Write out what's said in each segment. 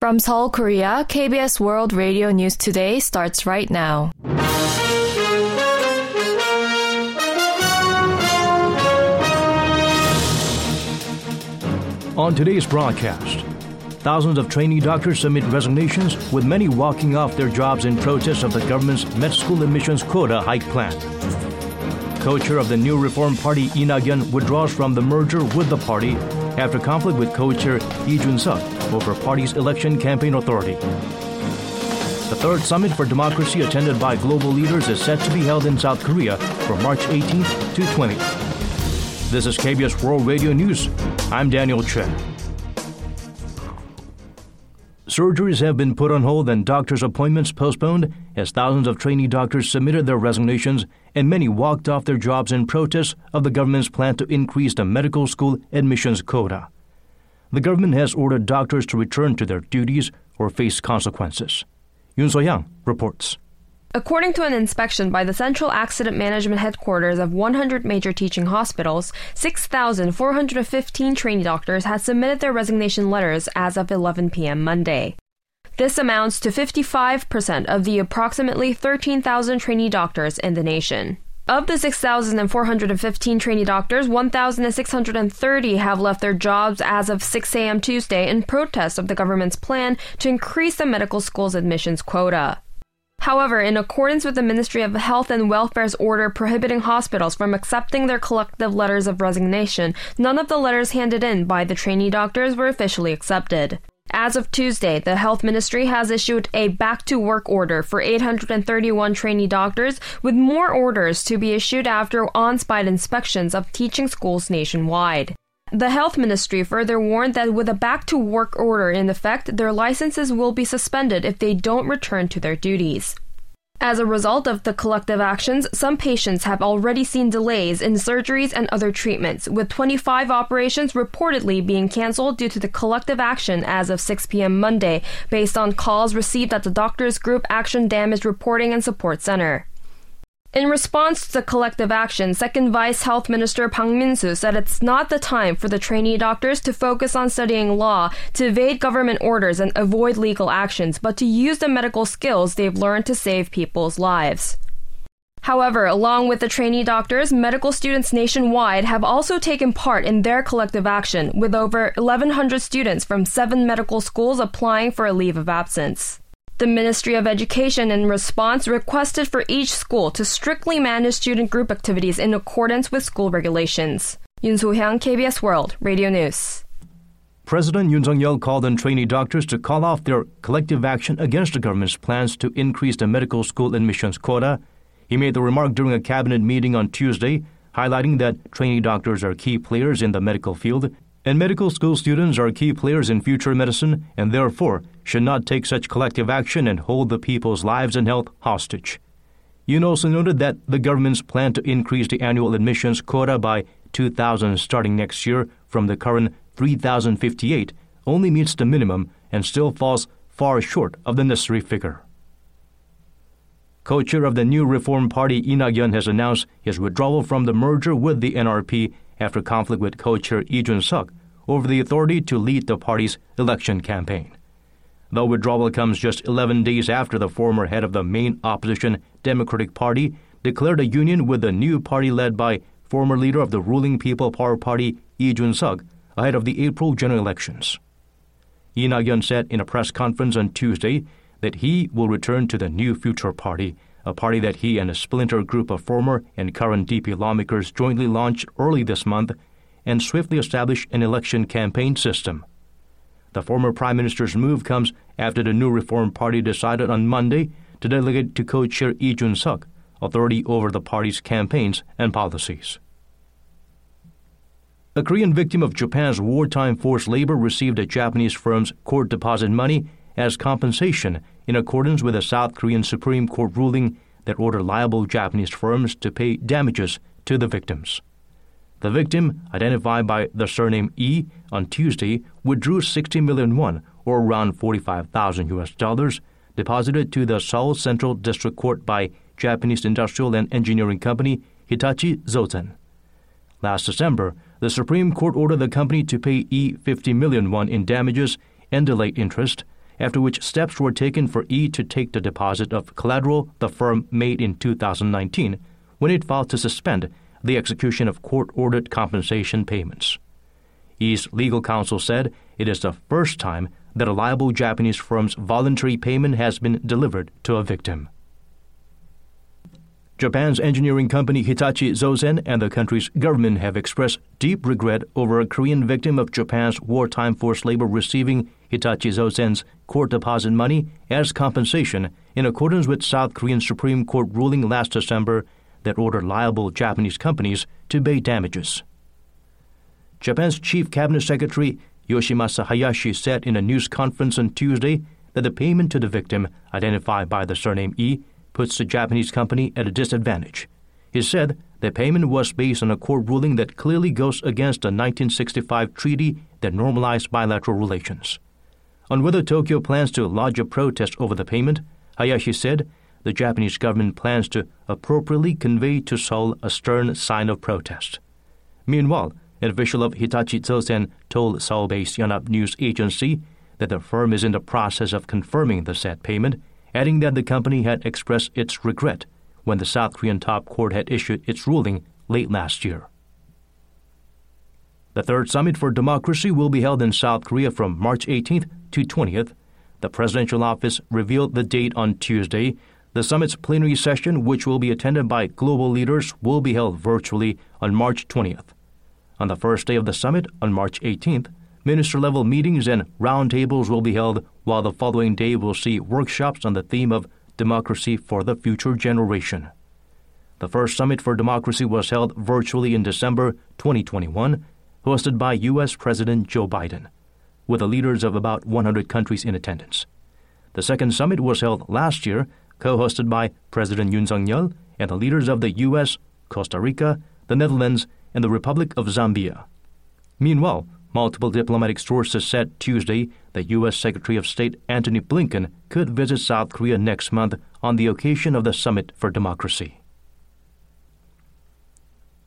From Seoul, Korea, KBS World Radio News Today starts right now. On today's broadcast, thousands of trainee doctors submit resignations, with many walking off their jobs in protest of the government's med school admissions quota hike plan. Co-chair of the new Reform Party, Lee Nak-yeon, withdraws from the merger with the party after conflict with co-chair Lee Jun-suk over party's election campaign authority. The third summit for democracy attended by global leaders is set to be held in South Korea from March 18th to 20th. This is KBS World Radio News. I'm Daniel Chen. Surgeries have been put on hold and doctors' appointments postponed as thousands of trainee doctors submitted their resignations and many walked off their jobs in protest of the government's plan to increase the medical school admissions quota. The government has ordered doctors to return to their duties or face consequences. Yun So-young reports. According to an inspection by the Central Accident Management Headquarters of 100 major teaching hospitals, 6,415 trainee doctors had submitted their resignation letters as of 11 p.m. Monday. This amounts to 55% of the approximately 13,000 trainee doctors in the nation. Of the 6,415 trainee doctors, 1,630 have left their jobs as of 6 a.m. Tuesday in protest of the government's plan to increase the medical school's admissions quota. However, in accordance with the Ministry of Health and Welfare's order prohibiting hospitals from accepting their collective letters of resignation, none of the letters handed in by the trainee doctors were officially accepted. As of Tuesday, the Health Ministry has issued a back to work order for 831 trainee doctors, with more orders to be issued after on site inspections of teaching schools nationwide. The Health Ministry further warned that with a back to work order in effect, their licenses will be suspended if they don't return to their duties. As a result of the collective actions, some patients have already seen delays in surgeries and other treatments, with 25 operations reportedly being canceled due to the collective action as of 6 p.m. Monday, based on calls received at the Doctors Group Action Damage Reporting and Support Center. In response to the collective action, Second Vice Health Minister Park Min-soo said it's not the time for the trainee doctors to focus on studying law to evade government orders and avoid legal actions, but to use the medical skills they've learned to save people's lives. However, along with the trainee doctors, medical students nationwide have also taken part in their collective action, with over 1,100 students from seven medical schools applying for a leave of absence. The Ministry of Education, in response, requested for each school to strictly manage student group activities in accordance with school regulations. Yun So-hyang, KBS World Radio News. President Yoon Suk-yeol called on trainee doctors to call off their collective action against the government's plans to increase the medical school admissions quota. He made the remark during a cabinet meeting on Tuesday, highlighting that trainee doctors are key players in the medical field and medical school students are key players in future medicine and therefore should not take such collective action and hold the people's lives and health hostage. Yoon also noted that the government's plan to increase the annual admissions quota by 2,000 starting next year from the current 3,058 only meets the minimum and still falls far short of the necessary figure. Co-chair of the new Reform Party, Nak-yeon, has announced his withdrawal from the merger with the NRP after conflict with co-chair Lee Jun-suk over the authority to lead the party's election campaign. The withdrawal comes just 11 days after the former head of the main opposition Democratic Party declared a union with the new party led by former leader of the ruling People Power Party Lee Jun-suk ahead of the April general elections. Lee Nak-yeon said in a press conference on Tuesday that he will return to the new Future Party a party that he and a splinter group of former and current DP lawmakers jointly launched early this month and swiftly established an election campaign system. The former prime minister's move comes after the new Reform Party decided on Monday to delegate to co-chair Lee Jun-suk authority over the party's campaigns and policies. A Korean victim of Japan's wartime forced labor received a Japanese firm's court deposit money as compensation in accordance with a South Korean Supreme Court ruling that ordered liable Japanese firms to pay damages to the victims. The victim, identified by the surname E, on Tuesday withdrew 60 million won, or around 45,000 US dollars, deposited to the Seoul Central District Court by Japanese industrial and engineering company Hitachi Zosen. Last December, the Supreme Court ordered the company to pay E 50 million won in damages and delayed interest after which steps were taken for E to take the deposit of collateral the firm made in 2019 when it filed to suspend the execution of court ordered compensation payments. E's legal counsel said it is the first time that a liable Japanese firm's voluntary payment has been delivered to a victim. Japan's engineering company Hitachi Zosen and the country's government have expressed deep regret over a Korean victim of Japan's wartime forced labor receiving Hitachi Zosen's court deposit money as compensation in accordance with South Korean Supreme Court ruling last December that ordered liable Japanese companies to pay damages. Japan's Chief Cabinet Secretary Yoshimasa Hayashi said in a news conference on Tuesday that the payment to the victim, identified by the surname E, puts the Japanese company at a disadvantage. He said the payment was based on a court ruling that clearly goes against the 1965 treaty that normalized bilateral relations. On whether Tokyo plans to lodge a protest over the payment, Hayashi said the Japanese government plans to appropriately convey to Seoul a stern sign of protest. Meanwhile, an official of Hitachi Zosen told Seoul-based Yonhap News Agency that the firm is in the process of confirming the said payment adding that the company had expressed its regret when the South Korean top court had issued its ruling late last year. The third summit for democracy will be held in South Korea from March 18th to 20th. The presidential office revealed the date on Tuesday. The summit's plenary session, which will be attended by global leaders, will be held virtually on March 20th. On the first day of the summit, on March 18th, Minister level meetings and roundtables will be held, while the following day will see workshops on the theme of democracy for the future generation. The first Summit for Democracy was held virtually in December 2021, hosted by U.S. President Joe Biden, with the leaders of about 100 countries in attendance. The second summit was held last year, co hosted by President Yoon Suk yeol and the leaders of the U.S., Costa Rica, the Netherlands, and the Republic of Zambia. Meanwhile, Multiple diplomatic sources said Tuesday that U.S. Secretary of State Antony Blinken could visit South Korea next month on the occasion of the Summit for Democracy.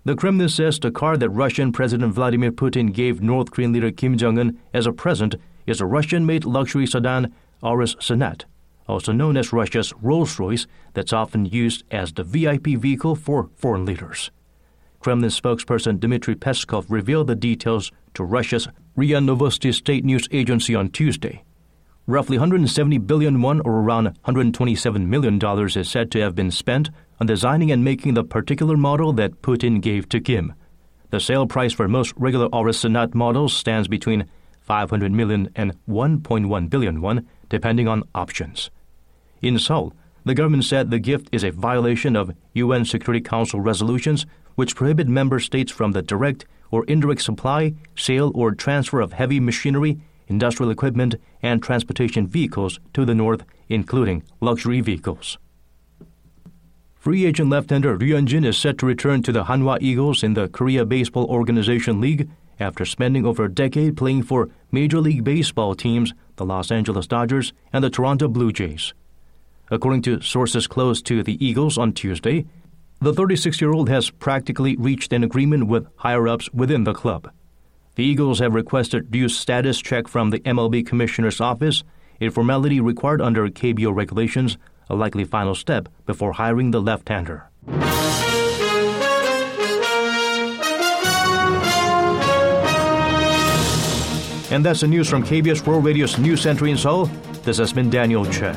The Kremlin says the car that Russian President Vladimir Putin gave North Korean leader Kim Jong un as a present is a Russian made luxury sedan Aurus Senat, also known as Russia's Rolls Royce, that's often used as the VIP vehicle for foreign leaders. Kremlin spokesperson Dmitry Peskov revealed the details to Russia's RIA Novosti state news agency on Tuesday. Roughly 170 billion won, or around 127 million dollars, is said to have been spent on designing and making the particular model that Putin gave to Kim. The sale price for most regular Aurus models stands between 500 million and 1.1 billion won, depending on options. In Seoul, the government said the gift is a violation of UN Security Council resolutions which prohibit member states from the direct or indirect supply, sale, or transfer of heavy machinery, industrial equipment, and transportation vehicles to the north, including luxury vehicles. Free agent left-hander Ryu Hyun-jin is set to return to the Hanwha Eagles in the Korea Baseball Organization League after spending over a decade playing for Major League Baseball teams the Los Angeles Dodgers and the Toronto Blue Jays. According to sources close to the Eagles on Tuesday, the 36 year old has practically reached an agreement with higher ups within the club. The Eagles have requested due status check from the MLB Commissioner's Office, a formality required under KBO regulations, a likely final step before hiring the left hander. And that's the news from KBS World Radio's News Center in Seoul. This has been Daniel Chen.